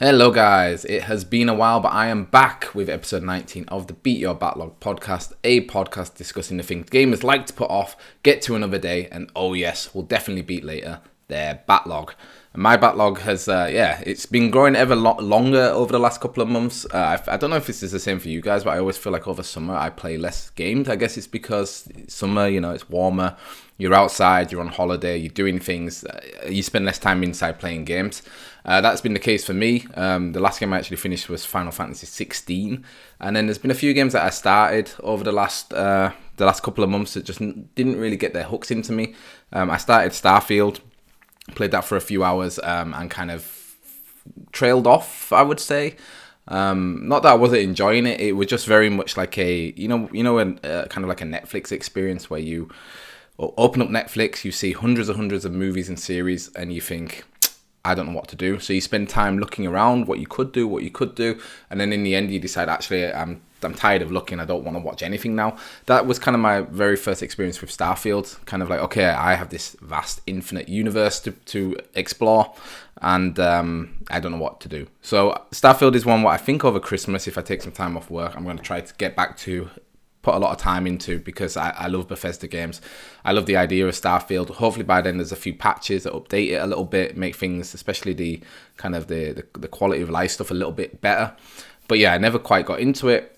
Hello, guys. It has been a while, but I am back with episode 19 of the Beat Your Backlog podcast, a podcast discussing the things gamers like to put off, get to another day, and oh, yes, will definitely beat later their backlog. My backlog has, uh, yeah, it's been growing ever lo- longer over the last couple of months. Uh, I, I don't know if this is the same for you guys, but I always feel like over summer I play less games. I guess it's because summer, you know, it's warmer, you're outside, you're on holiday, you're doing things, uh, you spend less time inside playing games. Uh, that's been the case for me. Um, the last game I actually finished was Final Fantasy 16, and then there's been a few games that I started over the last uh, the last couple of months that just didn't really get their hooks into me. Um, I started Starfield, played that for a few hours, um, and kind of trailed off. I would say. Um, not that I wasn't enjoying it; it was just very much like a you know you know a, uh, kind of like a Netflix experience where you open up Netflix, you see hundreds and hundreds of movies and series, and you think I don't know what to do. So you spend time looking around what you could do, what you could do, and then in the end you decide actually I'm I'm tired of looking. I don't want to watch anything now. That was kind of my very first experience with Starfield. Kind of like okay, I have this vast infinite universe to to explore, and um, I don't know what to do. So Starfield is one what I think over Christmas if I take some time off work, I'm going to try to get back to put a lot of time into because I, I love Bethesda games. I love the idea of Starfield. Hopefully by then there's a few patches that update it a little bit, make things, especially the kind of the, the, the quality of life stuff a little bit better. But yeah, I never quite got into it.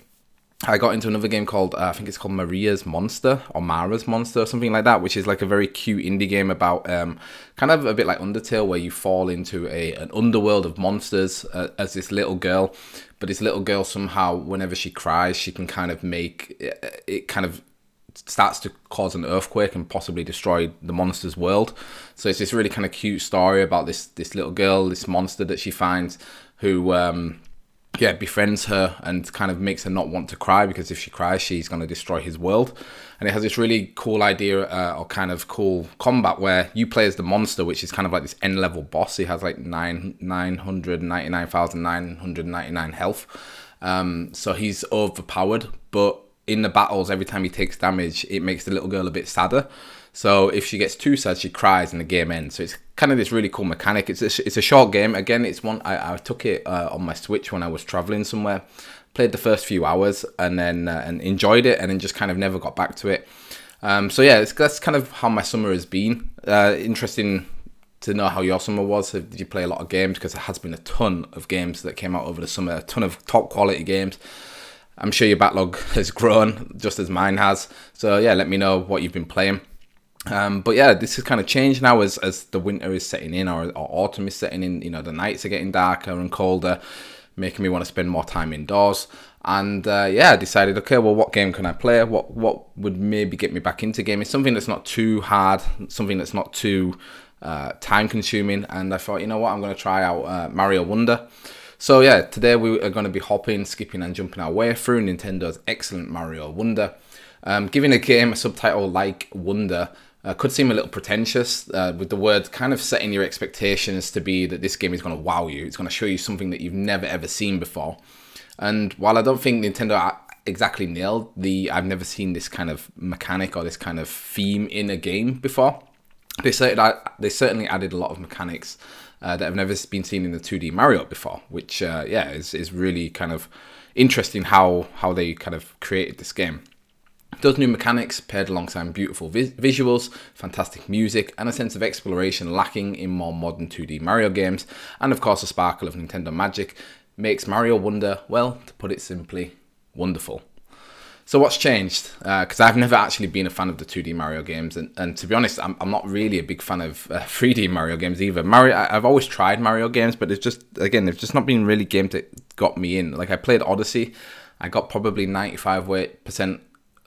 I got into another game called uh, I think it's called Maria's Monster or Mara's Monster or something like that, which is like a very cute indie game about um, kind of a bit like Undertale, where you fall into a an underworld of monsters uh, as this little girl. But this little girl somehow, whenever she cries, she can kind of make it, it kind of starts to cause an earthquake and possibly destroy the monster's world. So it's this really kind of cute story about this this little girl, this monster that she finds, who um, yeah, befriends her and kind of makes her not want to cry because if she cries, she's going to destroy his world. And it has this really cool idea uh, or kind of cool combat where you play as the monster, which is kind of like this end level boss. He has like nine nine hundred ninety nine thousand nine hundred ninety nine health, um, so he's overpowered. But in the battles, every time he takes damage, it makes the little girl a bit sadder. So if she gets too sad, she cries and the game ends. So it's kind of this really cool mechanic. It's a, it's a short game. Again, it's one I, I took it uh, on my Switch when I was traveling somewhere. Played the first few hours and then uh, and enjoyed it, and then just kind of never got back to it. Um, so yeah, that's kind of how my summer has been. Uh, interesting to know how your summer was. Did you play a lot of games? Because there has been a ton of games that came out over the summer, a ton of top quality games. I'm sure your backlog has grown just as mine has. So yeah, let me know what you've been playing. Um, but yeah, this has kind of changed now as, as the winter is setting in or, or autumn is setting in. You know, the nights are getting darker and colder, making me want to spend more time indoors. And uh, yeah, I decided, okay, well, what game can I play? What what would maybe get me back into gaming? Something that's not too hard, something that's not too uh, time consuming. And I thought, you know what, I'm going to try out uh, Mario Wonder. So yeah, today we are going to be hopping, skipping, and jumping our way through Nintendo's excellent Mario Wonder. Um, giving a game a subtitle like Wonder uh, could seem a little pretentious uh, with the word kind of setting your expectations to be that this game is going to wow you. It's going to show you something that you've never ever seen before. And while I don't think Nintendo exactly nailed the I've never seen this kind of mechanic or this kind of theme in a game before, they certainly, they certainly added a lot of mechanics uh, that have never been seen in the 2D Mario before, which uh, yeah is, is really kind of interesting how how they kind of created this game. Those new mechanics, paired alongside beautiful vis- visuals, fantastic music, and a sense of exploration lacking in more modern 2D Mario games, and of course the sparkle of Nintendo magic, makes Mario Wonder, well, to put it simply, wonderful. So what's changed? Because uh, I've never actually been a fan of the 2D Mario games, and, and to be honest, I'm, I'm not really a big fan of uh, 3D Mario games either. Mario, I, have always tried Mario games, but it's just again, they've just not been really games that got me in. Like I played Odyssey, I got probably 95 percent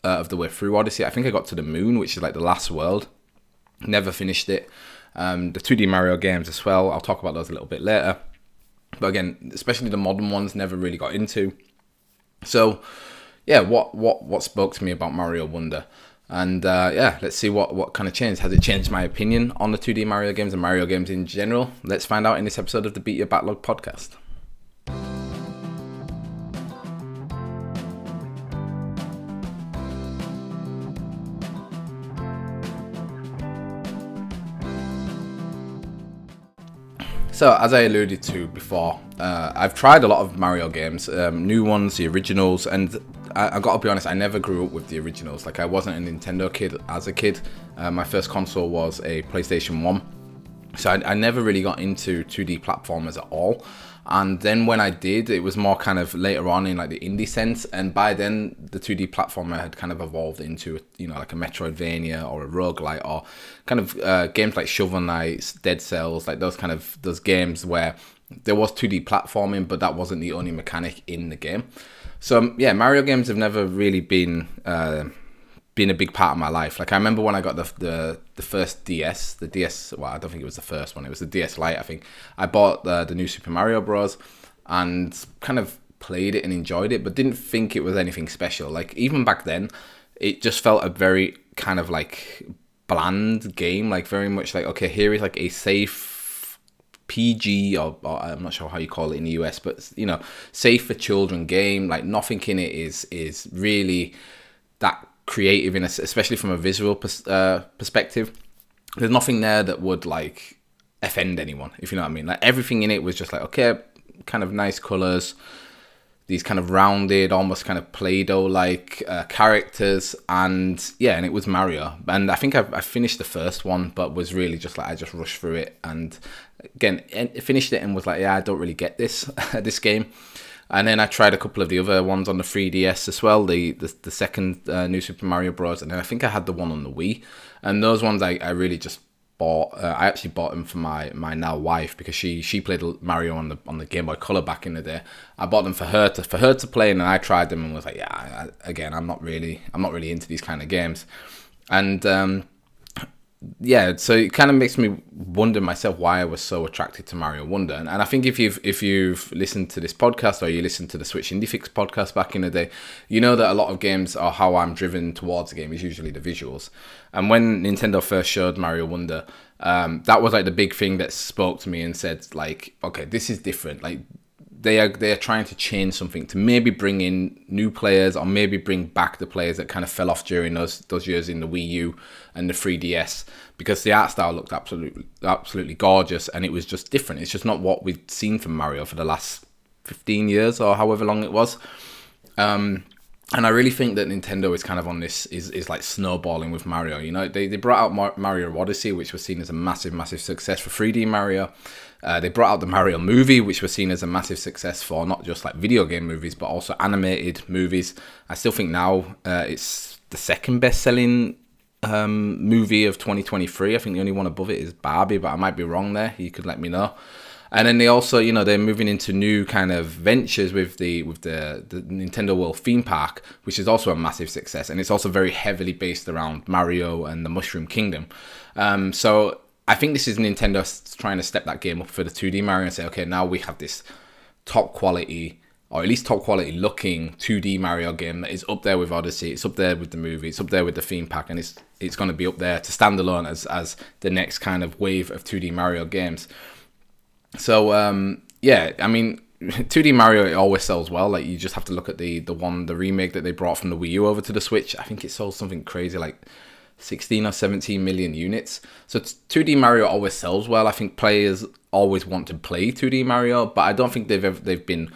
uh, of the way through Odyssey. I think I got to the moon, which is like the last world. Never finished it. Um, the 2D Mario games as well. I'll talk about those a little bit later. But again, especially the modern ones, never really got into. So, yeah, what what what spoke to me about Mario Wonder? And uh, yeah, let's see what, what kind of changed. Has it changed my opinion on the 2D Mario games and Mario games in general? Let's find out in this episode of the Beat Your Backlog podcast. So, as I alluded to before, uh, I've tried a lot of Mario games, um, new ones, the originals, and I, I, gotta be honest, I never grew up with the originals. Like, I wasn't a Nintendo kid as a kid. Uh, my first console was a PlayStation 1. So, I, I never really got into 2D platformers at all and then when I did, it was more kind of later on in like the indie sense, and by then the 2D platformer had kind of evolved into you know like a Metroidvania or a roguelite or kind of uh, games like Shovel Knights, Dead Cells, like those kind of those games where there was 2D platforming, but that wasn't the only mechanic in the game. So yeah, Mario games have never really been uh, been a big part of my life. Like I remember when I got the the, the first DS, the DS. Well, I don't think it was the first one. It was the DS Lite. I think I bought the the new Super Mario Bros. and kind of played it and enjoyed it, but didn't think it was anything special. Like even back then, it just felt a very kind of like bland game. Like very much like okay, here is like a safe PG or, or, I'm not sure how you call it in the US, but you know, safe for children game. Like nothing in it is is really that creative in a, especially from a visual pers- uh, perspective. There's nothing there that would like offend anyone, if you know what I mean. Like everything in it was just like okay, kind of nice colors, these kind of rounded, almost kind of Play-Doh like uh, characters, and yeah, and it was Mario. And I think I, I, finished the first one, but was really just like I just rushed through it, and again, finished it and was like, yeah, I don't really get this this game. And then I tried a couple of the other ones on the 3DS as well, the the, the second uh, New Super Mario Bros. And then I think I had the one on the Wii. And those ones I, I really just bought. Uh, I actually bought them for my, my now wife because she she played Mario on the on the Game Boy Color back in the day. I bought them for her to for her to play, and I tried them and was like, yeah, I, again, I'm not really I'm not really into these kind of games. And um, yeah, so it kind of makes me wonder myself why I was so attracted to Mario Wonder. And, and I think if you've if you've listened to this podcast or you listened to the Switch Indie Fix podcast back in the day, you know that a lot of games are how I'm driven towards a game is usually the visuals. And when Nintendo first showed Mario Wonder, um, that was like the big thing that spoke to me and said like, okay, this is different. Like they are they are trying to change something to maybe bring in new players or maybe bring back the players that kind of fell off during those those years in the Wii U and the 3DS because the art style looked absolutely absolutely gorgeous and it was just different. It's just not what we've seen from Mario for the last 15 years or however long it was. Um, and I really think that Nintendo is kind of on this is, is like snowballing with Mario. You know, they, they brought out Mario Odyssey, which was seen as a massive, massive success for 3D Mario. Uh, they brought out the Mario movie, which was seen as a massive success for not just like video game movies, but also animated movies. I still think now uh, it's the second best selling um, movie of 2023. I think the only one above it is Barbie, but I might be wrong there. You could let me know. And then they also, you know, they're moving into new kind of ventures with the with the, the Nintendo World theme park, which is also a massive success, and it's also very heavily based around Mario and the Mushroom Kingdom. Um, so I think this is Nintendo trying to step that game up for the 2D Mario and say, okay, now we have this top quality, or at least top quality looking 2D Mario game that is up there with Odyssey. It's up there with the movie. It's up there with the theme park, and it's it's going to be up there to stand alone as as the next kind of wave of 2D Mario games. So um, yeah, I mean. 2D Mario it always sells well. Like you just have to look at the the one the remake that they brought from the Wii U over to the Switch. I think it sold something crazy like 16 or 17 million units. So 2D Mario always sells well. I think players always want to play 2D Mario, but I don't think they've ever, they've been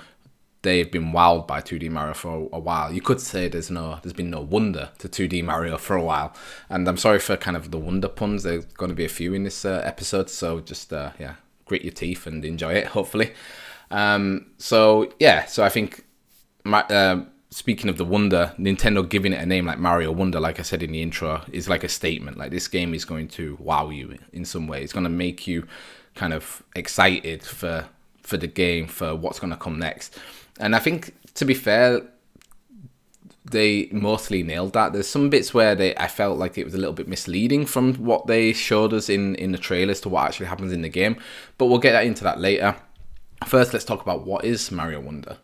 they've been wowed by 2D Mario for a while. You could say there's no there's been no wonder to 2D Mario for a while. And I'm sorry for kind of the wonder puns. There's going to be a few in this uh, episode, so just uh, yeah, grit your teeth and enjoy it. Hopefully. Um, so yeah, so I think my, uh, speaking of the wonder, Nintendo giving it a name like Mario Wonder, like I said in the intro, is like a statement. Like this game is going to wow you in some way. It's going to make you kind of excited for for the game, for what's going to come next. And I think, to be fair, they mostly nailed that. There's some bits where they I felt like it was a little bit misleading from what they showed us in in the trailers to what actually happens in the game. But we'll get that into that later. First, let's talk about what is Mario Wonder.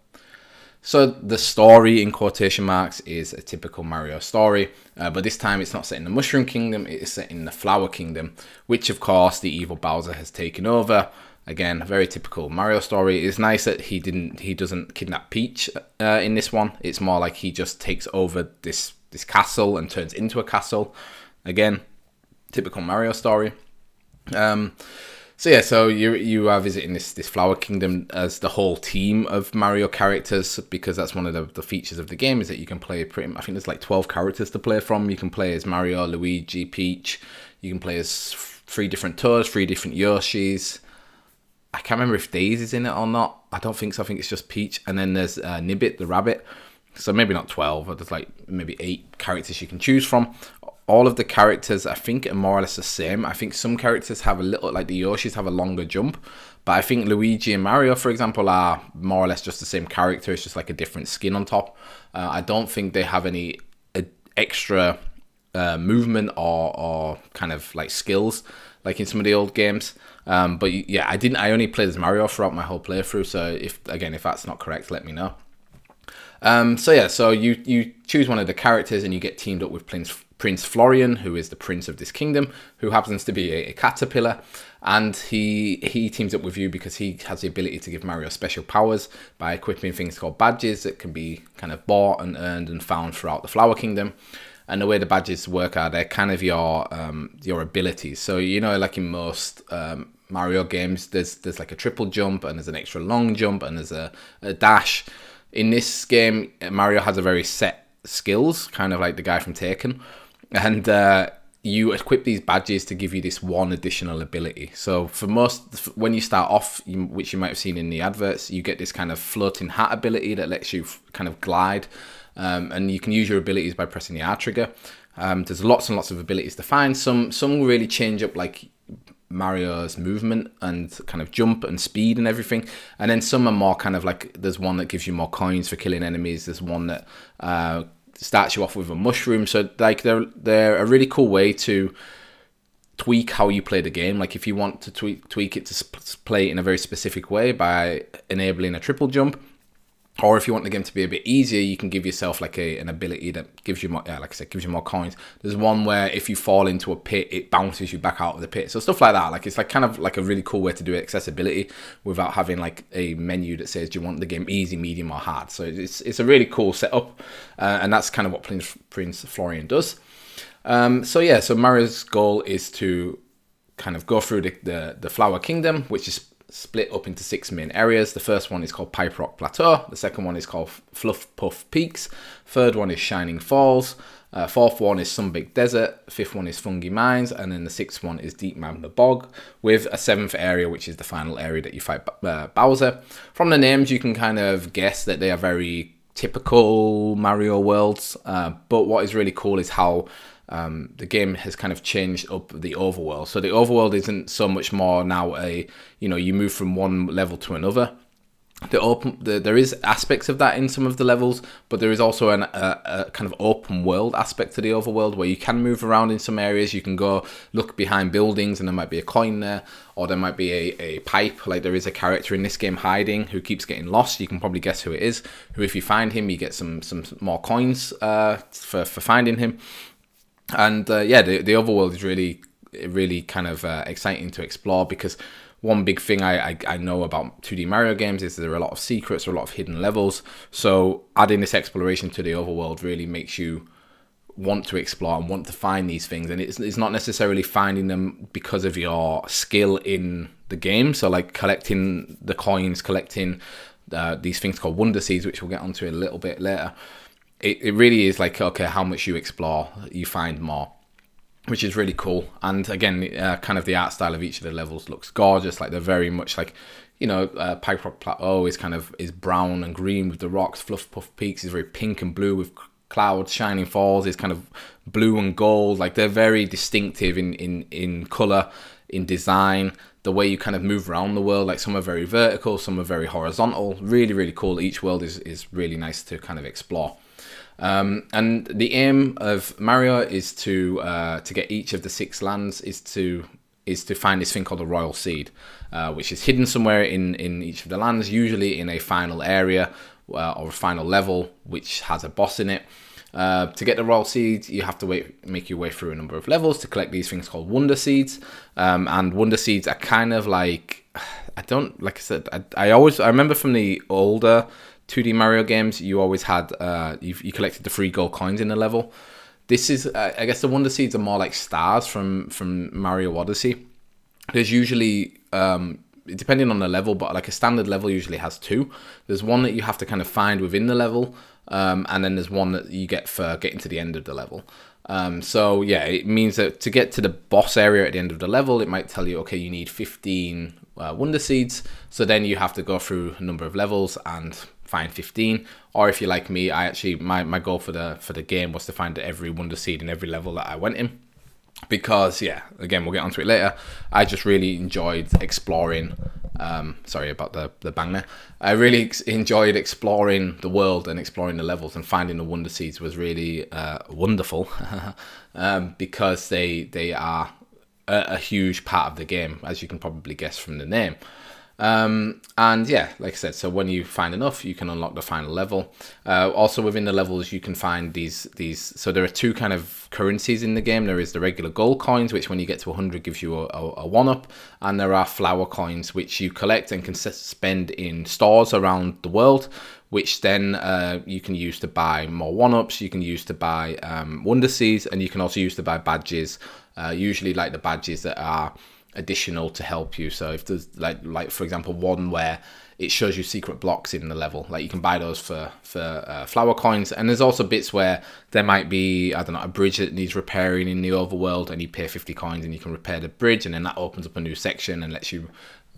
So the story in quotation marks is a typical Mario story, uh, but this time it's not set in the Mushroom Kingdom, it is set in the Flower Kingdom, which of course the evil Bowser has taken over. Again, very typical Mario story. It's nice that he didn't he doesn't kidnap Peach uh, in this one. It's more like he just takes over this this castle and turns into a castle. Again, typical Mario story. Um, So yeah, so you you are visiting this this flower kingdom as the whole team of Mario characters because that's one of the, the features of the game is that you can play pretty. I think there's like twelve characters to play from. You can play as Mario, Luigi, Peach. You can play as three different Toads, three different Yoshis. I can't remember if Daisy's in it or not. I don't think so. I think it's just Peach, and then there's uh, Nabbit the rabbit. So maybe not twelve, but there's like maybe eight characters you can choose from all of the characters I think are more or less the same. I think some characters have a little like the Yoshis have a longer jump, but I think Luigi and Mario, for example, are more or less just the same character. It's just like a different skin on top. Uh, I don't think they have any uh, extra uh, movement or or kind of like skills like in some of the old games. Um, but yeah, I didn't. I only played as Mario throughout my whole playthrough. So if again, if that's not correct, let me know. Um, so yeah, so you you choose one of the characters and you get teamed up with Prince Prince Florian, who is the prince of this kingdom, who happens to be a, a, caterpillar, and he he teams up with you because he has the ability to give Mario special powers by equipping things called badges that can be kind of bought and earned and found throughout the Flower Kingdom. And the way the badges work are they're kind of your um, your abilities. So you know, like in most um, Mario games, there's there's like a triple jump and there's an extra long jump and there's a, a dash. In this game, Mario has a very set skills, kind of like the guy from Taken and uh, you equip these badges to give you this one additional ability. So for most, when you start off, which you might have seen in the adverts, you get this kind of floating hat ability that lets you kind of glide, um, and you can use your abilities by pressing the R trigger. Um, there's lots and lots of abilities to find. Some some really change up like Mario's movement and kind of jump and speed and everything. And then some are more kind of like there's one that gives you more coins for killing enemies. There's one that uh, starts you off with a mushroom. So like they're they're a really cool way to tweak how you play the game. Like if you want to tweak tweak it to play in a very specific way by enabling a triple jump, or if you want the game to be a bit easier, you can give yourself like a, an ability that gives you more, yeah, like I said, gives you more coins. There's one where if you fall into a pit, it bounces you back out of the pit. So stuff like that. Like it's like kind of like a really cool way to do accessibility without having like a menu that says, do you want the game easy, medium, or hard? So it's it's a really cool setup, uh, and that's kind of what Prince, Florian does. Um, so yeah, so Mario's goal is to kind of go through the, the, the Flower Kingdom, which is split up into six main areas. The first one is called Pipe Rock Plateau. The second one is called Fluff Puff Peaks. Third one is Shining Falls. Uh, fourth one is Sunbaked Desert. Fifth one is Fungi Mines. And then the sixth one is Deep Magma Bog, with a seventh area, which is the final area that you fight uh, Bowser. From the names, you can kind of guess that they are very typical Mario worlds. Uh, but what is really cool is how um, the game has kind of changed up the overworld. So the overworld isn't so much more now a you know you move from one level to another. The open the, there is aspects of that in some of the levels, but there is also an, a, a kind of open world aspect to the overworld where you can move around in some areas. You can go look behind buildings and there might be a coin there, or there might be a, a pipe. Like there is a character in this game hiding who keeps getting lost. You can probably guess who it is. Who, if you find him, you get some some more coins uh, for for finding him and uh, yeah, the the overworld is really really kind of uh, exciting to explore because one big thing I, I, I, know about 2D Mario games is there are a lot of secrets or a lot of hidden levels. So adding this exploration to the overworld really makes you want to explore and want to find these things. And it's, it's not necessarily finding them because of your skill in the game. So like collecting the coins, collecting uh, these things called wonder seeds, which we'll get onto a little bit later it, it really is like okay how much you explore you find more which is really cool. And again uh, kind of the art style of each of the levels looks gorgeous. Like they're very much like you know uh, pipe rock plateau is kind of is brown and green with the rocks fluff puff peaks is very pink and blue with clouds shining falls is kind of blue and gold. Like they're very distinctive in in in color in design the way you kind of move around the world. Like some are very vertical some are very horizontal. Really really cool. Each world is is really nice to kind of explore um, and the aim of Mario is to uh, to get each of the six lands is to is to find this thing called the royal seed, uh, which is hidden somewhere in in each of the lands, usually in a final area uh, or a final level, which has a boss in it. Uh, to get the royal seeds, you have to wait, make your way through a number of levels to collect these things called wonder seeds. Um, and wonder seeds are kind of like I don't like I said I, I always I remember from the older 2D Mario games, you always had uh, you, you collected the free gold coins in the level. This is, uh, I guess, the Wonder Seeds are more like stars from from Mario Odyssey, there's usually um, depending on the level, but like a standard level usually has two. There's one that you have to kind of find within the level, um, and then there's one that you get for getting to the end of the level. Um, so yeah, it means that to get to the boss area at the end of the level, it might tell you, okay, you need 15 uh, wonder seeds. So then you have to go through a number of levels and find 15. Or if you're like me, I actually my, my goal for the for the game was to find every wonder seed in every level that I went in. Because yeah again we'll get onto it later. I just really enjoyed exploring um, sorry about the, the bang there. I really ex- enjoyed exploring the world and exploring the levels and finding the wonder seeds was really uh, wonderful. Um, because they they are a, a huge part of the game as you can probably guess from the name um, and yeah, like I said, so when you find enough, you can unlock the final level. Uh, also within the levels, you can find these these. So there are two kind of currencies in the game. There is the regular gold coins, which when you get to 100 gives you a, a, a one up, and there are flower coins, which you collect and can spend in stores around the world. Which then uh, you can use to buy more one ups. You can use to buy um, wonder seeds, and you can also use to buy badges. Uh, usually, like the badges that are additional to help you. So if there's like like for example one where it shows you secret blocks in the level, like you can buy those for for uh, flower coins. And there's also bits where there might be I don't know a bridge that needs repairing in the overworld, and you pay 50 coins and you can repair the bridge, and then that opens up a new section and lets you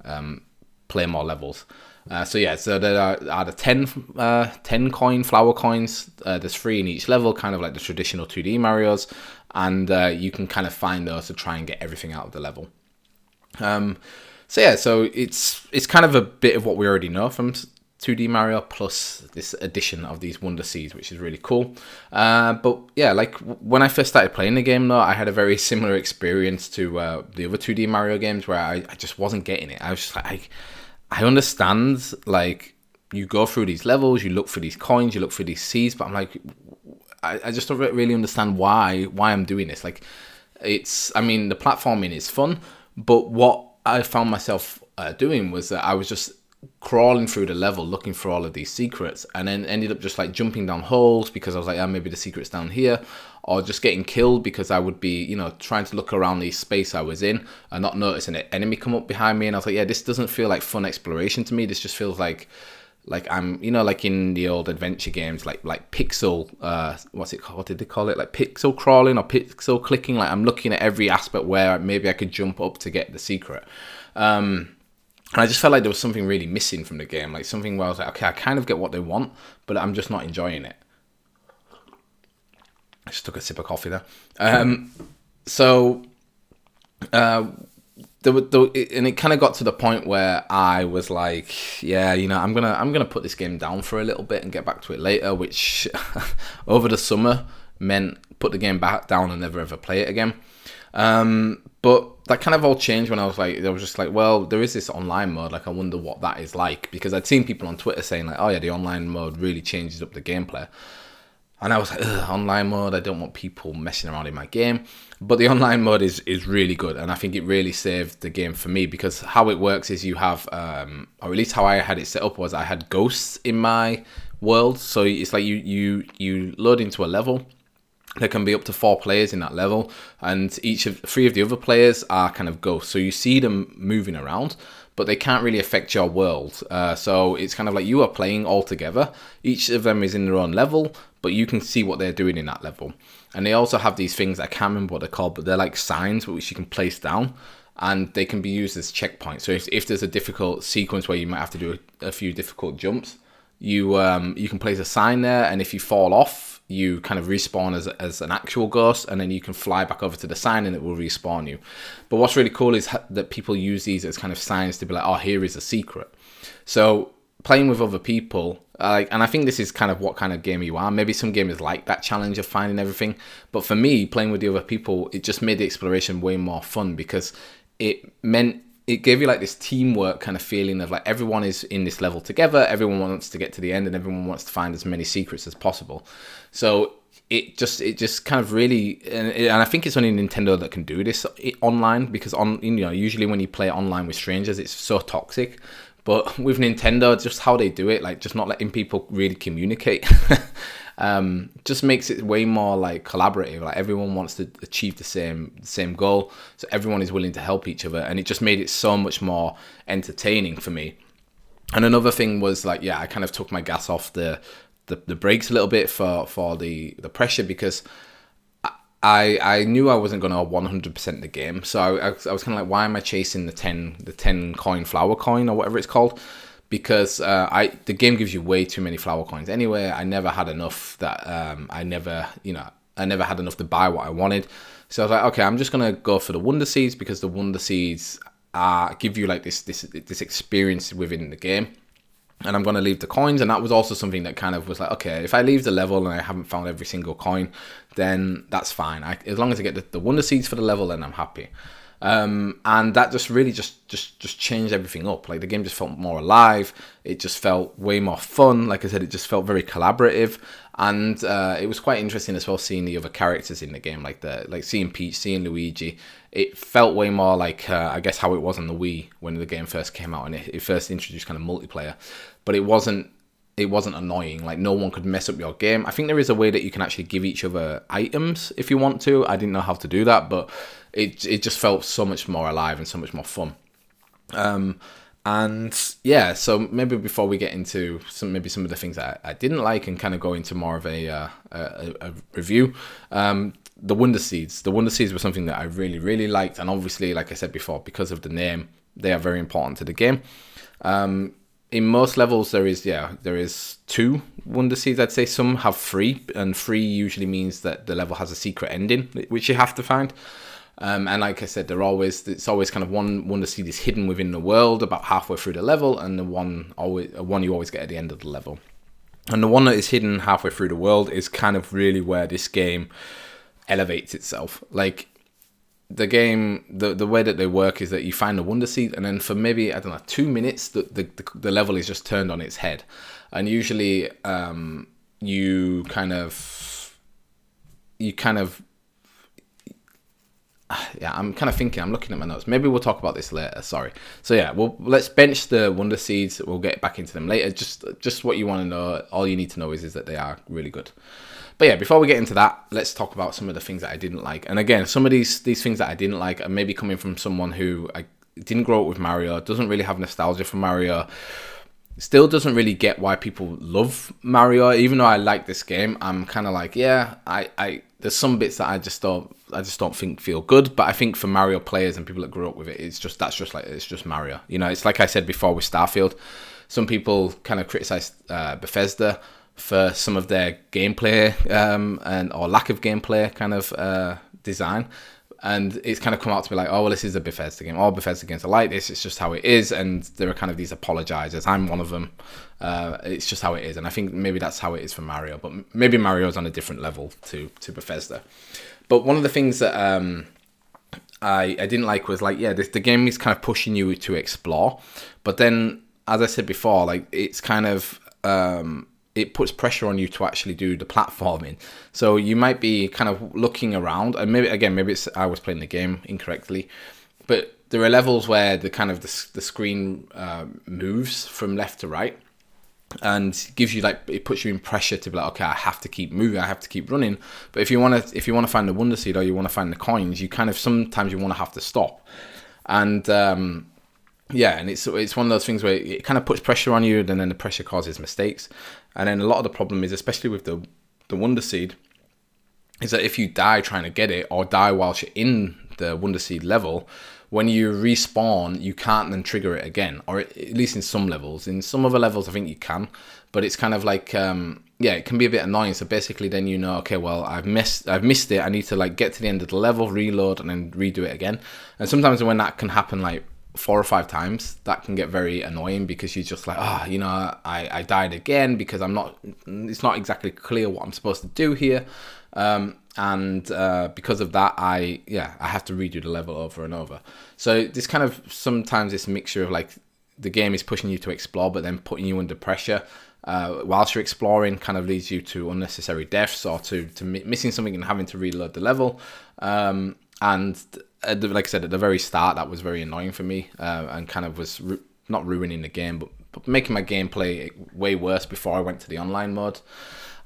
um, play more levels. Uh, so yeah, so there are, are the 10, uh, 10 coin flower coins. Uh, there's three in each level, kind of like the traditional 2D Mario's, and uh, you can kind of find those to try and get everything out of the level. Um, so yeah, so it's it's kind of a bit of what we already know from 2D Mario plus this addition of these Wonder Seeds, which is really cool. Uh, but yeah, like when I first started playing the game, though, I had a very similar experience to uh, the other 2D Mario games where I, I just wasn't getting it. I was just like, I, I understand, like, you go through these levels, you look for these coins, you look for these seeds, but I'm like, I, I just don't really understand why why I'm doing this. Like, it's, I mean, the platforming is fun, but what I found myself uh, doing was that I was just crawling through the level looking for all of these secrets and then ended up just like jumping down holes because I was like, oh, maybe the secret's down here or just getting killed because I would be, you know, trying to look around the space I was in and not noticing an enemy come up behind me. And I was like, yeah, this doesn't feel like fun exploration to me. This just feels like like I'm you know like in the old adventure games like like pixel uh what's it called what did they call it? Like pixel crawling or pixel clicking. Like I'm looking at every aspect where maybe I could jump up to get the secret. Um and I just felt like there was something really missing from the game. Like something where I was like okay I kind of get what they want but I'm just not enjoying it. I just took a sip of coffee there. Um so uh there, there, and it kind of got to the point where I was like, yeah, you know, I'm gonna I'm gonna put this game down for a little bit and get back to it later. Which over the summer meant put the game back down and never ever play it again. Um, but that kind of all changed when I was like, I was just like, well, there is this online mode. Like, I wonder what that is like because I'd seen people on Twitter saying like, oh yeah, the online mode really changes up the gameplay. And I was like, online mode, I don't want people messing around in my game. But the online mode is, is really good. And I think it really saved the game for me because how it works is you have, um, or at least how I had it set up was I had ghosts in my world. So it's like you, you, you load into a level. There can be up to four players in that level, and each of three of the other players are kind of ghosts. So you see them moving around, but they can't really affect your world. Uh, so it's kind of like you are playing all together. Each of them is in their own level, but you can see what they're doing in that level. And they also have these things, I can't remember what they're called, but they're like signs which you can place down and they can be used as checkpoints. So if, if there's a difficult sequence where you might have to do a, a few difficult jumps, you um, you can place a sign there, and if you fall off, you kind of respawn as, as an actual ghost, and then you can fly back over to the sign, and it will respawn you. But what's really cool is that people use these as kind of signs to be like, oh, here is a secret. So playing with other people like and i think this is kind of what kind of game you are. Maybe some gamers like that challenge of finding everything but for me playing with the other people it just made the exploration way more fun because it meant it gave you like this teamwork kind of feeling of like everyone is in this level together everyone wants to get to the end and everyone wants to find as many secrets as possible. So it just it just kind of really and, and I think it's only Nintendo that can do this online because on you know usually when you play online with strangers it's so toxic but with Nintendo, just how they do it, like just not letting people really communicate. um, just makes it way more like collaborative. Like everyone wants to achieve the same same goal, so everyone is willing to help each other, and it just made it so much more entertaining for me. And another thing was like, yeah, I kind of took my gas off the the, the brakes a little bit for for the the pressure because I I knew I wasn't going to 100% the game, so I, I, I was kind of like, why am I chasing the 10 the 10 coin flower coin or whatever it's called? Because uh, I the game gives you way too many flower coins. Anyway, I never had enough that um, I never you know I never had enough to buy what I wanted. So I was like, okay, I'm just gonna go for the wonder seeds because the wonder seeds uh, give you like this this this experience within the game and I'm going to leave the coins. And that was also something that kind of was like, okay, if I leave the level and I haven't found every single coin, then that's fine. I, as long as I get the, the wonder seeds for the level, then I'm happy. Um, and that just really just just just changed everything up. Like the game just felt more alive. It just felt way more fun. Like I said, it just felt very collaborative, and uh, it was quite interesting as well seeing the other characters in the game, like the like seeing Peach, seeing Luigi. It felt way more like uh, I guess how it was on the Wii when the game first came out and it, it first introduced kind of multiplayer but it wasn't it wasn't annoying. Like no one could mess up your game. I think there is a way that you can actually give each other items if you want to. I didn't know how to do that, but it it just felt so much more alive and so much more fun. Um, and yeah, so maybe before we get into some maybe some of the things that I, didn't like and kind of go into more of a uh, a, a, review. Um, the Wonder Seeds. The Wonder Seeds were something that I really really liked, and obviously, like I said before, because of the name, they are very important to the game. Um, in most levels there is yeah there is two wonder seeds i'd say some have three and three usually means that the level has a secret ending which you have to find um, and like i said they're always it's always kind of one wonder seed is hidden within the world about halfway through the level and the one always one you always get at the end of the level. And the one that is hidden halfway through the world is kind of really where this game elevates itself. Like the game the the way that they work is that you find a wonder seed and then for maybe i don't know two minutes the the, the level is just turned on its head. And usually um, you kind of you kind of yeah i'm kind of thinking i'm looking at my notes. Maybe we'll talk about this later sorry. So yeah well let's bench the wonder seeds. We'll get back into them later. Just just what you want to know all you need to know is is that they are really good. But yeah, before we get into that, let's talk about some of the things that I didn't like. And again, some of these these things that I didn't like are maybe coming from someone who I didn't grow up with Mario, doesn't really have nostalgia for Mario, still doesn't really get why people love Mario. Even though I like this game, I'm kind of like, yeah, I, I there's some bits that I just don't I just don't think feel good. But I think for Mario players and people that grew up with it, it's just that's just like it's just Mario. You know, it's like I said before with Starfield. Some people kind of criticize uh, Bethesda for some of their gameplay um, and or lack of gameplay kind of uh, design. And it's kind of come out to be like, oh, well, this is a Bethesda game. All Bethesda games are like this. It's just how it is. And there are kind of these apologizers. I'm one of them. Uh, it's just how it is. And I think maybe that's how it is for Mario. But maybe Mario's on a different level to, to Bethesda. But one of the things that um, I, I didn't like was like, yeah, this, the game is kind of pushing you to explore. But then, as I said before, like it's kind of um, it puts pressure on you to actually do the platforming. So you might be kind of looking around, and maybe again, maybe it's I was playing the game incorrectly, but there are levels where the kind of the, the screen uh, moves from left to right and gives you like it puts you in pressure to be like okay i have to keep moving i have to keep running but if you want to if you want to find the wonder seed or you want to find the coins you kind of sometimes you want to have to stop and um yeah, and it's it's one of those things where it kind of puts pressure on you, and then the pressure causes mistakes. And then a lot of the problem is, especially with the the Wonder Seed, is that if you die trying to get it or die whilst you're in the Wonder Seed level, when you respawn, you can't then trigger it again, or at least in some levels. In some other levels, I think you can, but it's kind of like um, yeah, it can be a bit annoying. So basically, then you know, okay, well, I've missed, I've missed it. I need to like get to the end of the level, reload, and then redo it again. And sometimes when that can happen, like four or five times, that can get very annoying because you're just like, ah, oh, you know, I, I died again because I'm not, it's not exactly clear what I'm supposed to do here. Um, and uh, because of that, I, yeah, I have to redo the level over and over. So this kind of, sometimes this mixture of like, the game is pushing you to explore, but then putting you under pressure. Uh, whilst you're exploring, kind of leads you to unnecessary deaths or to, to missing something and having to reload the level. Um, and the, like I said at the very start, that was very annoying for me uh, and kind of was ru- not ruining the game, but, but making my gameplay way worse before I went to the online mode.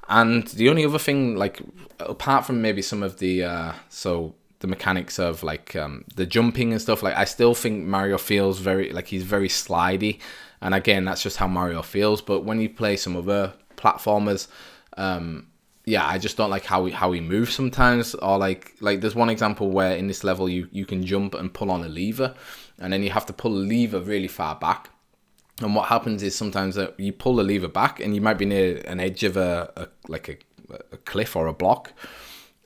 And the only other thing, like apart from maybe some of the uh, so the mechanics of like um, the jumping and stuff, like I still think Mario feels very like he's very slidey, and again that's just how Mario feels. But when you play some other platformers, um, yeah, I just don't like how he how he moves sometimes. Or like like there's one example where in this level you you can jump and pull on a lever, and then you have to pull a lever really far back. And what happens is sometimes that you pull the lever back, and you might be near an edge of a, a like a, a cliff or a block,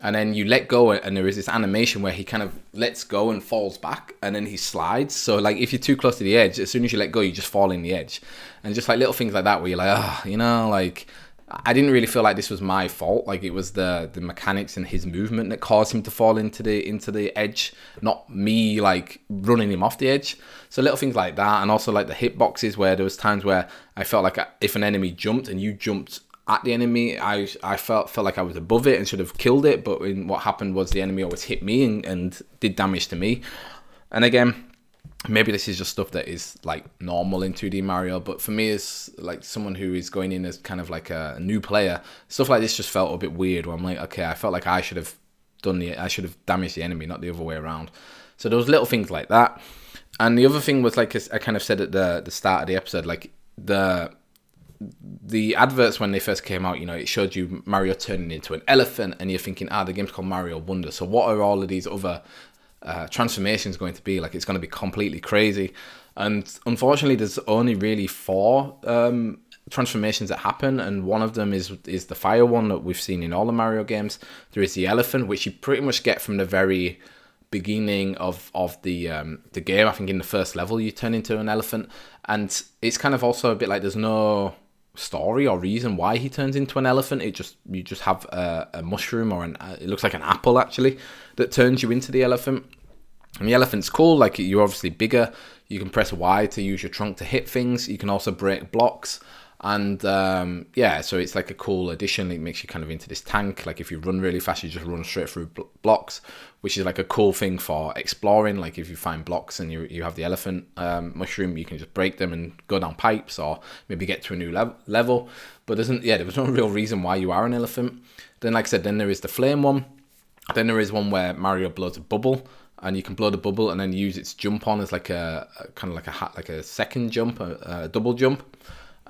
and then you let go, and there is this animation where he kind of lets go and falls back, and then he slides. So like if you're too close to the edge, as soon as you let go, you just fall in the edge, and just like little things like that where you're like, ah, oh, you know, like I didn't really feel like this was my fault. Like it was the the mechanics and his movement that caused him to fall into the into the edge, not me like running him off the edge. So little things like that, and also like the hitboxes where there was times where I felt like if an enemy jumped and you jumped at the enemy, I I felt felt like I was above it and should have killed it. But in, what happened was the enemy always hit me and, and did damage to me. And again, maybe this is just stuff that is like normal in 2D Mario, but for me as like someone who is going in as kind of like a new player, stuff like this just felt a bit weird. Where I'm like, okay, I felt like I should have done the, I should have damaged the enemy, not the other way around. So those little things like that. And the other thing was like I kind of said at the the start of the episode, like the the adverts when they first came out, you know, it showed you Mario turning into an elephant, and you're thinking, ah, the game's called Mario Wonder. So what are all of these other uh, transformation is going to be like it's going to be completely crazy. And unfortunately there's only really four um, transformations that happen and one of them is is the fire one that we've seen in all the mario games. There is the elephant which you pretty much get from the very beginning of of the um, the game. I think in the first level you turn into an elephant. And it's kind of also a bit like there's no story or reason why he turns into an elephant. It just you just have a, a mushroom or an it looks like an apple actually that turns you into the elephant. And the elephant's cool. Like you're obviously bigger. You can press Y to use your trunk to hit things. You can also break blocks and um, yeah, so it's like a cool addition. It makes you kind of into this tank. Like if you run really fast, you just run straight through bl- blocks, which is like a cool thing for exploring. Like if you find blocks and you you have the elephant um, mushroom, you can just break them and go down pipes or maybe get to a new lev- level. But there's yeah, there was no real reason why you are an elephant. Then, like I said, then there is the flame one. Then there is one where Mario blows a bubble and you can blow the bubble and then use its jump on as like a, a kind of like a hat, like a second jump, a, a double jump.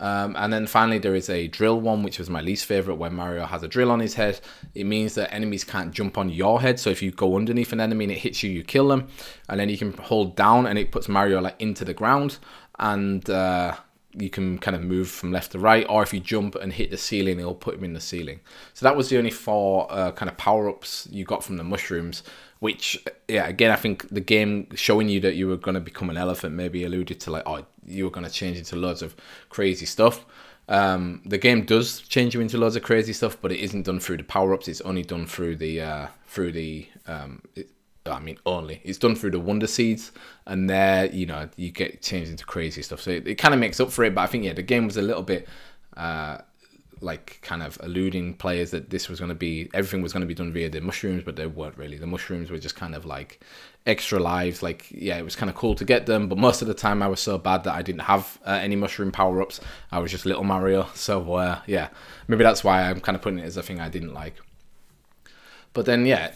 Um, and then finally, there is a drill one, which was my least favorite, When Mario has a drill on his head. It means that enemies can't jump on your head. So if you go underneath an enemy and it hits you, you kill them. And then you can hold down and it puts Mario like into the ground. And uh, you can kind of move from left to right. Or if you jump and hit the ceiling, it'll put him in the ceiling. So that was the only four uh, kind of power ups you got from the mushrooms which yeah again i think the game showing you that you were going to become an elephant maybe alluded to like oh you were going to change into loads of crazy stuff um, the game does change you into loads of crazy stuff but it isn't done through the power-ups it's only done through the uh, through the um, it, I mean, only it's done through the wonder seeds, and there, you know, you get changed into crazy stuff. So it, it kind of makes up for it. But I think, yeah, the game was a little bit uh, like kind of alluding players that this was going to be everything was going to be done via the mushrooms, but they weren't really. The mushrooms were just kind of like extra lives. Like yeah, it was kind of cool to get them, but most of the time I was so bad that I didn't have uh, any mushroom power ups. I was just little Mario. So uh, yeah, maybe that's why I'm kind of putting it as a thing I didn't like. But then yeah,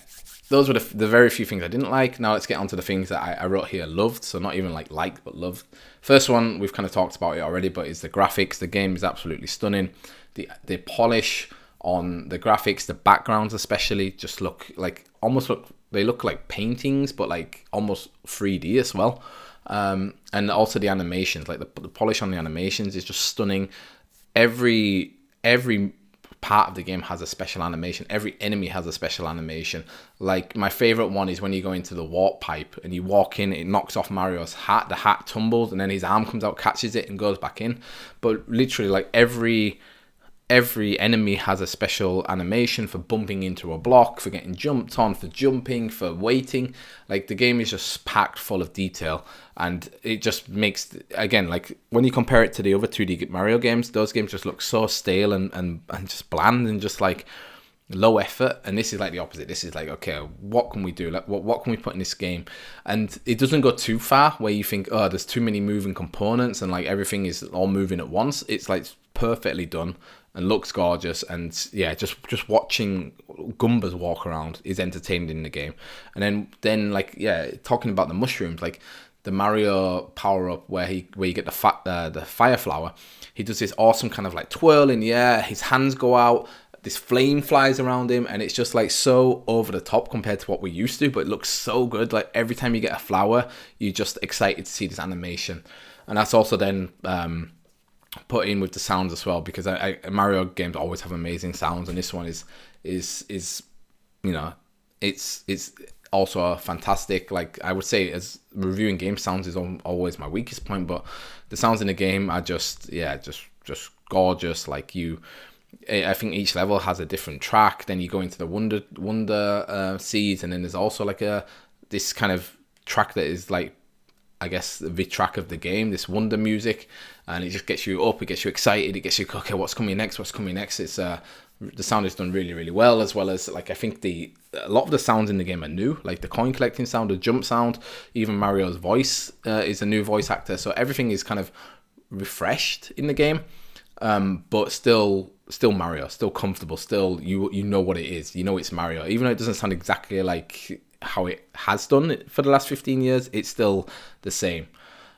those were the, the, very few things I didn't like. Now let's get on to the things that I, I, wrote here loved. So not even like liked, but loved. First one, we've kind of talked about it already, but is the graphics. The game is absolutely stunning the the polish on the graphics, the backgrounds especially just look like almost look they look like paintings, but like almost 3D as well. Um, and also the animations, like the, the polish on the animations is just stunning. Every every part of the game has a special animation. Every enemy has a special animation. Like my favorite one is when you go into the warp pipe and you walk in, it knocks off Mario's hat. The hat tumbles and then his arm comes out, catches it, and goes back in. But literally, like every every enemy has a special animation for bumping into a block, for getting jumped on, for jumping, for waiting. Like the game is just packed full of detail and it just makes again like when you compare it to the other 2D Mario games, those games just look so stale and and, and just bland and just like low effort. And this is like the opposite. This is like okay what can we do? Like what, what can we put in this game? And it doesn't go too far where you think oh there's too many moving components and like everything is all moving at once. It's like perfectly done and looks gorgeous. And yeah, just just watching Goombas walk around is entertaining in the game. And then then like yeah, talking about the mushrooms, like the Mario power up where he where you get the fa- uh, the fire flower. He does this awesome kind of like twirl in the air. His hands go out. This flame flies around him, and it's just like so over the top compared to what we used to. But it looks so good. Like every time you get a flower, you're just excited to see this animation, and that's also then um, put in with the sounds as well because I, I, Mario games always have amazing sounds, and this one is is is you know it's it's also a fantastic like i would say as reviewing game sounds is always my weakest point but the sounds in the game are just yeah just just gorgeous like you I think each level has a different track. Then you go into the wonder wonder uh, seeds, and then there's also like a this kind of track that is like I guess the track of the game, this wonder music, and it just gets you up, it gets you excited, it gets you okay, what's coming next? What's coming next? It's uh the sound is done really really well as well as like i think the a lot of the sounds in the game are new like the coin collecting sound the jump sound even mario's voice uh, is a new voice actor so everything is kind of refreshed in the game um, but still still mario still comfortable still you you know what it is you know it's mario even though it doesn't sound exactly like how it has done for the last 15 years it's still the same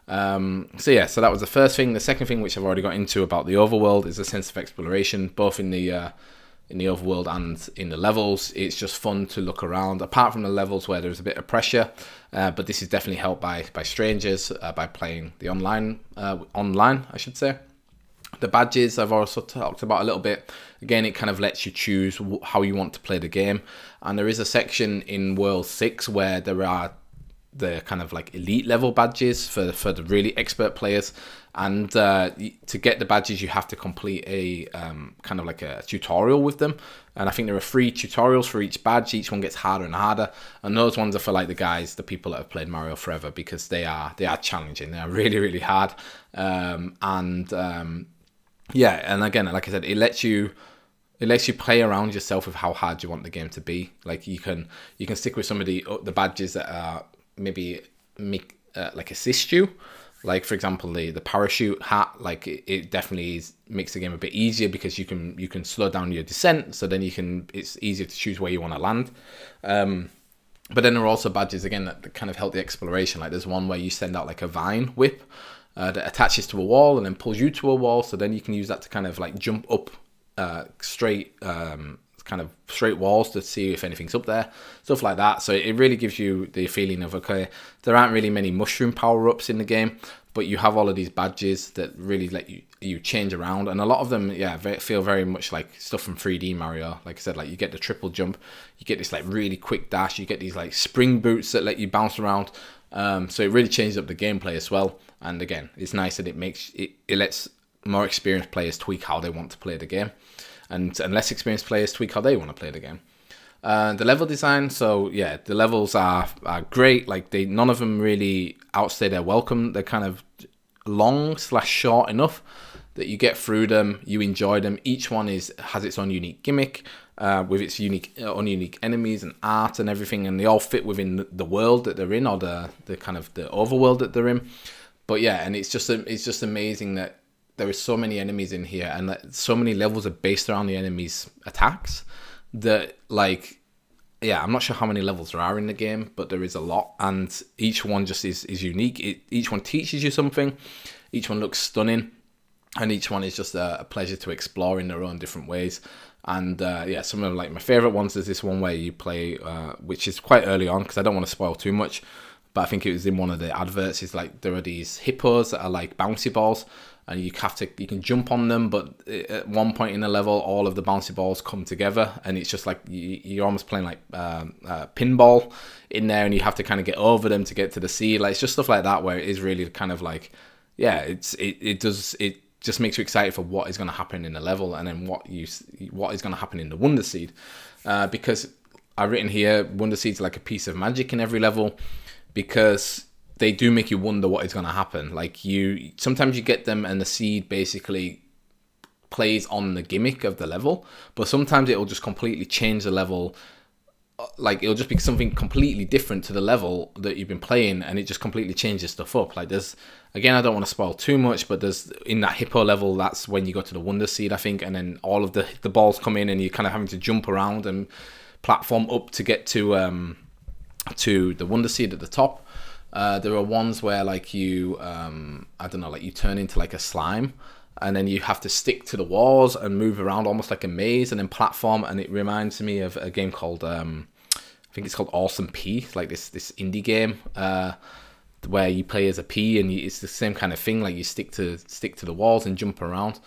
um, so yeah, so that was the first thing. The second thing, which I've already got into about the overworld, is a sense of exploration, both in the uh, in the overworld and in the levels. It's just fun to look around. Apart from the levels where there's a bit of pressure, uh, but this is definitely helped by by strangers uh, by playing the online uh, online, I should say. The badges I've also talked about a little bit. Again, it kind of lets you choose how you want to play the game, and there is a section in World Six where there are the kind of like elite level badges for for the really expert players. And uh, to get the badges you have to complete a um, kind of like a tutorial with them. And i think there are three tutorials for each badge. Each one gets harder and harder. And those ones are for like the guys the people that have played mario forever because they are they are challenging. They are really really hard. Um, and um, yeah and again like i said it lets you it lets you play around yourself with how hard you want the game to be. Like you can you can stick with some of the the badges that are maybe make uh, like assist you. Like for example the the parachute hat like it, it definitely is, makes the game a bit easier because you can you can slow down your descent. So then you can it's easier to choose where you want to land. Um, but then there are also badges again that kind of help the exploration. Like there's one where you send out like a vine whip uh, that attaches to a wall and then pulls you to a wall. So then you can use that to kind of like jump up uh, straight um, kind of straight walls to see if anything's up there, stuff like that. So it really gives you the feeling of okay, there aren't really many mushroom power ups in the game, but you have all of these badges that really let you you change around, and a lot of them, yeah, feel very much like stuff from 3D Mario. Like I said, like you get the triple jump, you get this like really quick dash, you get these like spring boots that let you bounce around. Um, so it really changes up the gameplay as well. And again, it's nice that it makes it, it lets more experienced players tweak how they want to play the game and, and less experienced players tweak how they want to play the game. Uh, the level design, so yeah, the levels are, are great. Like they, none of them really outstay their welcome. They're kind of long slash short enough that you get through them, you enjoy them. Each one is has its own unique gimmick, uh, with its unique, uh, own unique enemies and art and everything, and they all fit within the world that they're in or the the kind of the overworld that they're in. But yeah, and it's just it's just amazing that there are so many enemies in here and that so many levels are based around the enemies attacks that like yeah i'm not sure how many levels there are in the game but there is a lot. And each one just is, is unique. It, each one teaches you something. Each one looks stunning. And each one is just a, a pleasure to explore in their own different ways. And uh, yeah some of like my favorite ones is this one where you play uh, which is quite early on because i don't want to spoil too much but i think it was in one of the adverts. Is like there are these hippos that are like bouncy balls and you have to you can jump on them but at one point in the level all of the bouncy balls come together and it's just like you, are almost playing like um, uh, pinball in there and you have to kind of get over them to get to the sea like it's just stuff like that where it is really kind of like yeah it's it, it does it just makes you excited for what is going to happen in the level and then what you what is going to happen in the wonder seed. Uh, because I've written here wonder seeds like a piece of magic in every level because they do make you wonder what is going to happen. Like you, sometimes you get them and the seed basically plays on the gimmick of the level, but sometimes it will just completely change the level. Like it'll just be something completely different to the level that you've been playing and it just completely changes stuff up. Like there's again i don't want to spoil too much but there's in that hippo level that's when you go to the wonder seed i think and then all of the the balls come in and you're kind of having to jump around and platform up to get to um to the wonder seed at the top uh, there are ones where like you um i don't know like you turn into like a slime and then you have to stick to the walls and move around almost like a maze and then platform and it reminds me of a game called um, I think it's called Awesome Pea, like this this indie game uh, where you play as a P and you, it's the same kind of thing like you stick to stick to the walls and jump around.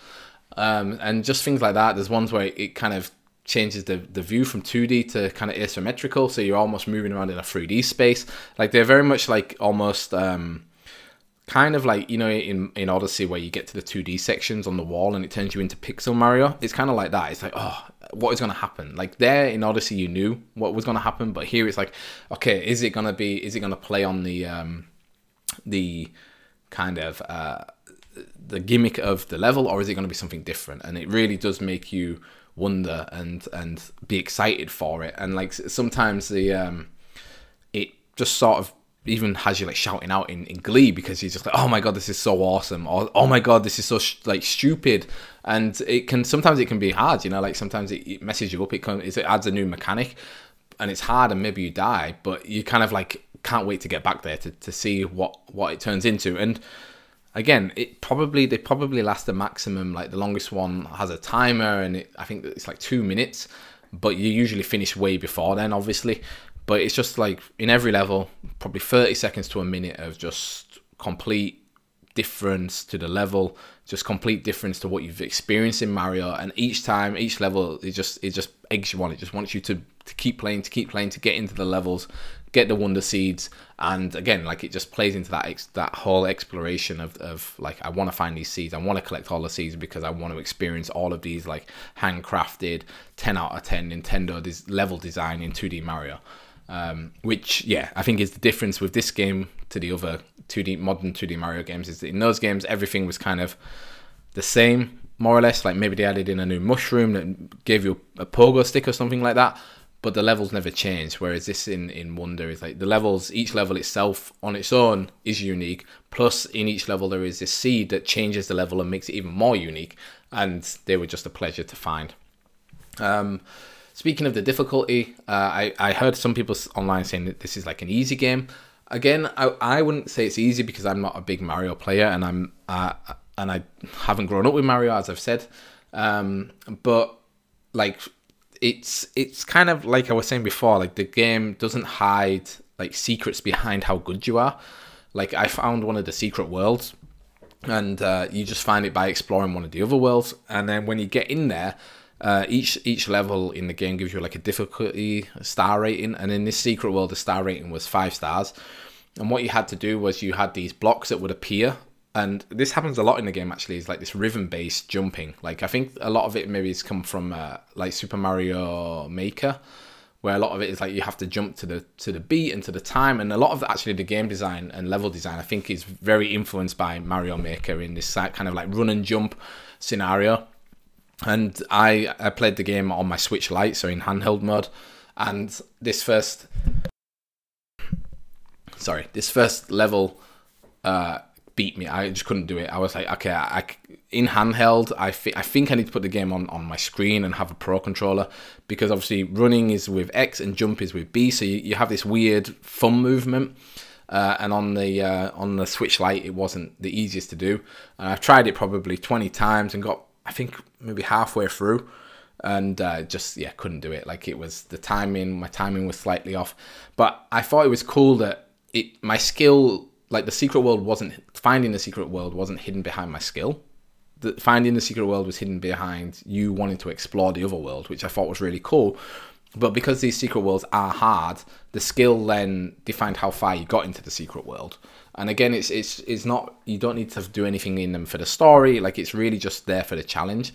Um, and just things like that there's ones where it kind of changes the, the view from 2D to kind of asymmetrical so you're almost moving around in a 3D space like they're very much like almost um, kind of like you know in in Odyssey where you get to the 2D sections on the wall and it turns you into Pixel Mario. It's kind of like that. It's like oh, what is going to happen? Like there in Odyssey, you knew what was going to happen, but here it's like okay, is it going to be? Is it going to play on the um, the kind of uh, the gimmick of the level, or is it going to be something different? And it really does make you wonder and and be excited for it. And like sometimes the um, it just sort of even has you like shouting out in, in glee because he's just like oh my god this is so awesome or oh my god this is so sh- like stupid. And it can sometimes it can be hard you know like sometimes it, it messes you up. It comes, it adds a new mechanic and it's hard and maybe you die but you kind of like can't wait to get back there to, to see what what it turns into. And again it probably they probably last the maximum like the longest one has a timer and it, i think it's like two minutes but you usually finish way before then obviously but it's just like in every level, probably 30 seconds to a minute of just complete difference to the level, just complete difference to what you've experienced in Mario. And each time, each level, it just it just eggs you on. It just wants you to, to keep playing, to keep playing, to get into the levels, get the wonder seeds, and again, like it just plays into that ex- that whole exploration of, of like I want to find these seeds, I want to collect all the seeds because I want to experience all of these like handcrafted, ten out of ten Nintendo this level design in 2D Mario. Um, which, yeah, I think is the difference with this game to the other 2D modern 2D Mario games. Is that in those games everything was kind of the same, more or less. Like maybe they added in a new mushroom that gave you a pogo stick or something like that, but the levels never change. Whereas this in in Wonder is like the levels, each level itself on its own is unique. Plus, in each level there is this seed that changes the level and makes it even more unique. And they were just a pleasure to find. Um, Speaking of the difficulty, uh, I, I heard some people online saying that this is like an easy game. Again, I, I wouldn't say it's easy because I'm not a big Mario player and I'm uh, and I haven't grown up with Mario as I've said. Um, but like it's it's kind of like I was saying before, like the game doesn't hide like secrets behind how good you are. Like I found one of the secret worlds, and uh, you just find it by exploring one of the other worlds, and then when you get in there, uh, each each level in the game gives you like a difficulty star rating, and in this secret world, the star rating was five stars. And what you had to do was you had these blocks that would appear, and this happens a lot in the game. Actually, is like this rhythm-based jumping. Like I think a lot of it maybe has come from uh, like Super Mario Maker, where a lot of it is like you have to jump to the to the beat and to the time, and a lot of actually the game design and level design I think is very influenced by Mario Maker in this kind of like run and jump scenario and I I played the game on my Switch Lite, so in handheld mode, and this first sorry this first level uh, beat me. I just couldn't do it. I was like, okay, I, in handheld, I, I think I need to put the game on, on my screen and have a pro controller because obviously running is with X and jump is with B, so you, you have this weird thumb movement. Uh, and on the uh, on the Switch Lite, it wasn't the easiest to do. And I've tried it probably 20 times and got I think maybe halfway through, and uh, just yeah couldn't do it. Like it was the timing, my timing was slightly off, but I thought it was cool that it my skill like the secret world wasn't finding the secret world wasn't hidden behind my skill. The, finding the secret world was hidden behind you wanting to explore the other world, which I thought was really cool. But because these secret worlds are hard, the skill then defined how far you got into the secret world. And again, it's it's it's not you don't need to do anything in them for the story. Like it's really just there for the challenge.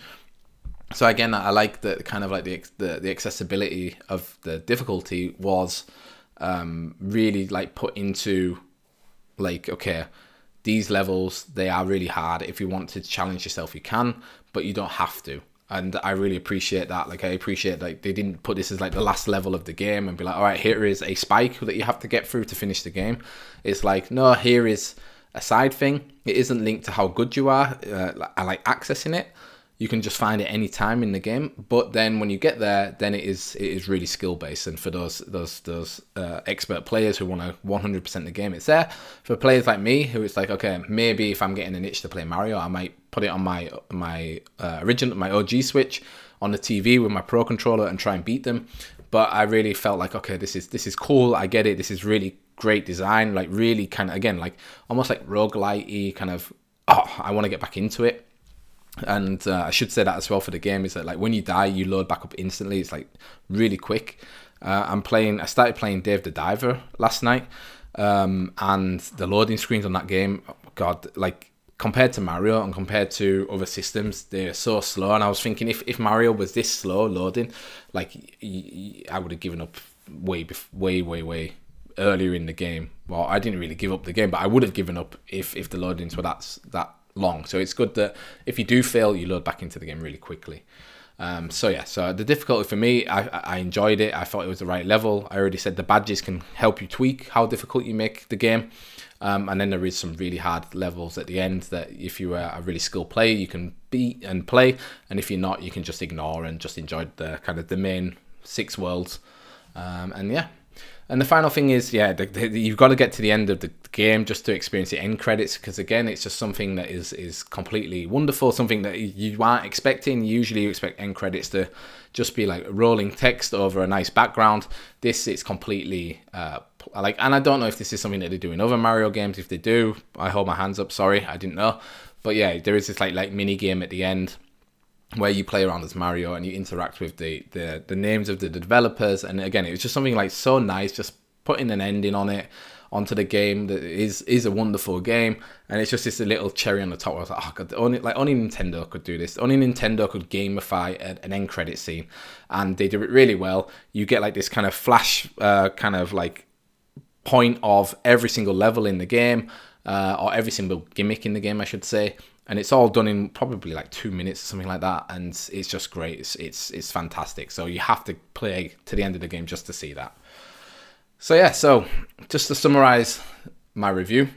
So again, I like the kind of like the the, the accessibility of the difficulty was um, really like put into like okay, these levels they are really hard. If you want to challenge yourself, you can, but you don't have to. and I really appreciate that. Like I appreciate like they didn't put this as like the last level of the game and be like, all right, here is a spike that you have to get through to finish the game. It's like no, here is a side thing. It isn't linked to how good you are. Uh, I like accessing it. You can just find it any time in the game, but then when you get there, then it is it is really skill based. And for those those those uh, expert players who want to 100% the game, it's there. For players like me, who it's like, okay, maybe if I'm getting an itch to play Mario, I might put it on my my uh, original my OG Switch on the TV with my Pro controller and try and beat them. But I really felt like, okay, this is this is cool. I get it. This is really great design. Like really kind of again like almost like roguelite kind of. Oh, I want to get back into it and uh, I should say that as well for the game is that like when you die, you load back up instantly. It's like really quick. Uh, I'm playing. I started playing Dave the Diver last night, um, and the loading screens on that game, God, like compared to Mario and compared to other systems, they're so slow. And I was thinking if, if Mario was this slow loading, like I would have given up way, way, way, way earlier in the game. Well, I didn't really give up the game, but I would have given up if if the loadings were that that long. So it's good that if you do fail, you load back into the game really quickly. Um, so yeah, so the difficulty for me, I, I enjoyed it. I thought it was the right level. I already said the badges can help you tweak how difficult you make the game. Um, and then there is some really hard levels at the end that if you are a really skilled player, you can beat and play. And if you're not, you can just ignore and just enjoy the kind of the main six worlds. Um, and yeah, and the final thing is, yeah, the, the, you've got to get to the end of the game just to experience the end credits because again, it's just something that is is completely wonderful, something that you aren't expecting. Usually, you expect end credits to just be like rolling text over a nice background. This it's completely uh, like, and I don't know if this is something that they do in other Mario games. If they do, I hold my hands up. Sorry, I didn't know. But yeah, there is this like like mini game at the end where you play around as Mario and you interact with the, the the names of the developers. And again, it was just something like so nice, just putting an ending on it onto the game that is is a wonderful game. And it's just this little cherry on the top. I was like oh god only like only Nintendo could do this. Only Nintendo could gamify an end credit scene. And they do it really well. You get like this kind of flash uh, kind of like point of every single level in the game uh, or every single gimmick in the game I should say and it's all done in probably like two minutes or something like that and it's just great it's it's, it's fantastic so you have to play to the end of the game just to see that so yeah so just to summarize my review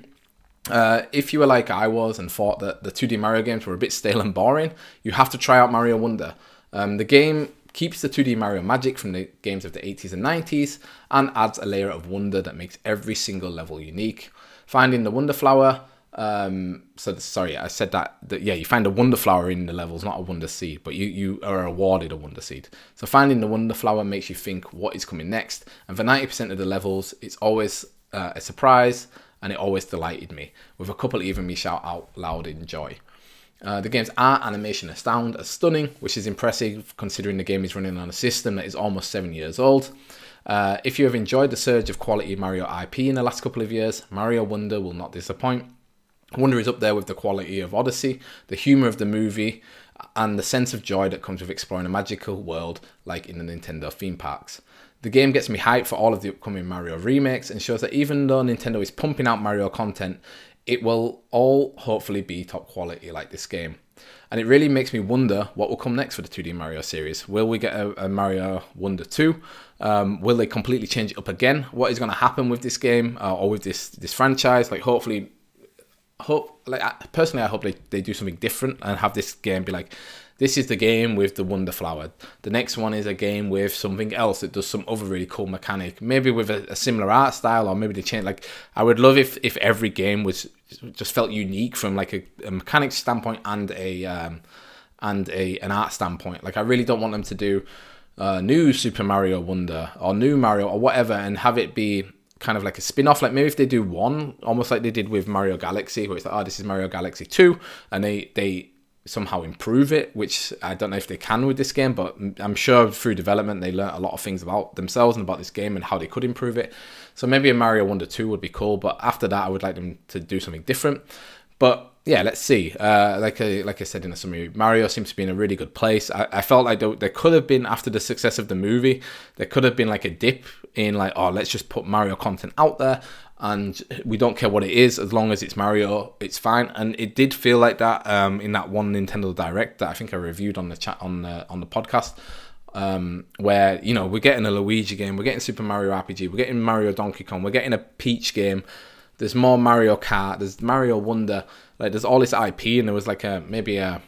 uh, if you were like I was and thought that the 2D Mario games were a bit stale and boring, you have to try out Mario Wonder. Um, the game keeps the 2D Mario magic from the games of the 80s and 90s and adds a layer of wonder that makes every single level unique. Finding the Wonder Flower um, so sorry, I said that, that yeah, you find a wonder flower in the levels, not a wonder seed, but you you are awarded a wonder seed. So finding the wonder flower makes you think what is coming next, and for ninety percent of the levels, it's always uh, a surprise, and it always delighted me. With a couple even me shout out loud in joy. Uh, the game's art animation astound as stunning, which is impressive considering the game is running on a system that is almost seven years old. Uh, if you have enjoyed the surge of quality Mario IP in the last couple of years, Mario Wonder will not disappoint. Wonder is up there with the quality of Odyssey, the humour of the movie, and the sense of joy that comes with exploring a magical world like in the Nintendo theme parks. The game gets me hyped for all of the upcoming Mario remakes and shows that even though Nintendo is pumping out Mario content, it will all hopefully be top quality like this game. And it really makes me wonder what will come next for the 2D Mario series. Will we get a, a Mario Wonder 2? Um, will they completely change it up again? What is going to happen with this game uh, or with this this franchise? Like, hopefully, hope like personally I hope they, they do something different and have this game be like this is the game with the wonder flower. The next one is a game with something else that does some other really cool mechanic. Maybe with a, a similar art style or maybe they change like I would love if if every game was just felt unique from like a, a mechanic standpoint and a um, and a an art standpoint. Like I really don't want them to do uh, new Super Mario Wonder or new Mario or whatever and have it be kind of like a spin-off. Like maybe if they do one almost like they did with mario galaxy where it's like oh this is mario galaxy 2 and they they somehow improve it which i don't know if they can with this game but i'm sure through development they learned a lot of things about themselves and about this game and how they could improve it. So maybe a mario wonder 2 would be cool but after that i would like them to do something different. But yeah, let's see. Uh, like I, like I said in the summary, Mario seems to be in a really good place. I, I felt like there, could have been after the success of the movie, there could have been like a dip in like, oh, let's just put Mario content out there, and we don't care what it is as long as it's Mario, it's fine. And it did feel like that um, in that one Nintendo Direct that I think I reviewed on the chat on the on the podcast. Um, where you know we're getting a Luigi game, we're getting Super Mario RPG, we're getting Mario Donkey Kong, we're getting a Peach game. There's more Mario Kart. There's Mario Wonder. Like there's all this IP, and there was like a maybe a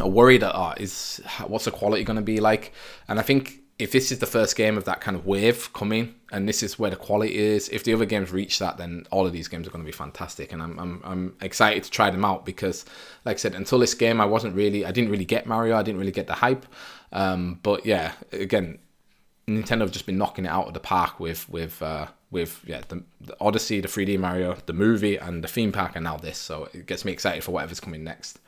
a worry that oh, is what's the quality going to be like? And I think if this is the first game of that kind of wave coming, and this is where the quality is, if the other games reach that, then all of these games are going to be fantastic. And I'm, I'm, I'm excited to try them out because, like I said, until this game, I wasn't really, I didn't really get Mario, I didn't really get the hype. Um, but yeah, again, Nintendo have just been knocking it out of the park with with uh, with yeah the, the, Odyssey, the 3D Mario, the movie, and the theme park, and now this. So it gets me excited for whatever's coming next.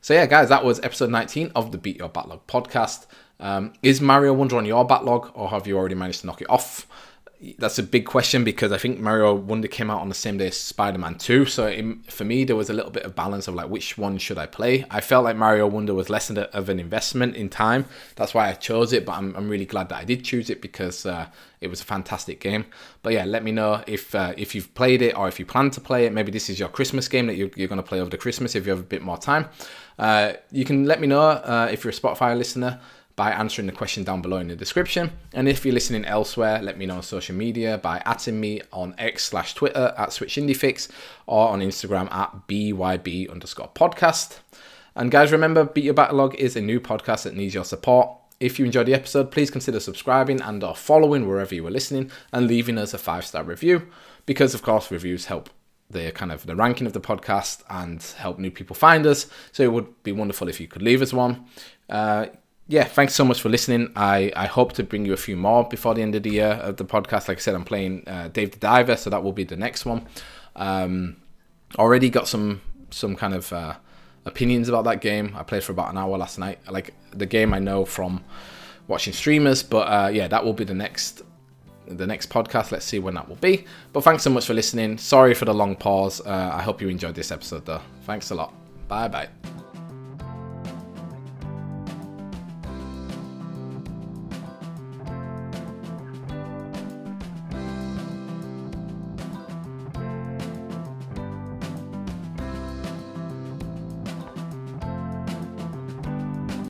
So yeah, guys, that was episode 19 of the Beat Your Backlog podcast. Um, is Mario Wonder on your backlog, or have you already managed to knock it off? That's a big question because I think Mario Wonder came out on the same day as Spider Man 2. So it, for me, there was a little bit of balance of like which one should I play. I felt like Mario Wonder was less of an investment in time. That's why I chose it. But I'm, I'm really glad that I did choose it because uh, it was a fantastic game. But yeah, let me know if uh, if you've played it or if you plan to play it. Maybe this is your Christmas game that you're, you're going to play over the Christmas if you have a bit more time. Uh, you can let me know uh, if you're a Spotify listener by answering the question down below in the description. And if you're listening elsewhere, let me know on social media by atting me on X slash Twitter at SwitchIndieFix or on Instagram at BYB underscore podcast. And guys, remember, Beat Your Backlog is a new podcast that needs your support. If you enjoyed the episode, please consider subscribing and or following wherever you are listening and leaving us a five-star review because of course reviews help the kind of the ranking of the podcast and help new people find us. So it would be wonderful if you could leave us one. Uh, yeah, thanks so much for listening. I, I hope to bring you a few more before the end of the year of the podcast. Like I said, I'm playing uh, Dave the Diver, so that will be the next one. Um, already got some some kind of uh, opinions about that game. I played for about an hour last night. Like the game, I know from watching streamers, but uh, yeah, that will be the next the next podcast. Let's see when that will be. But thanks so much for listening. Sorry for the long pause. Uh, I hope you enjoyed this episode, though. Thanks a lot. Bye bye.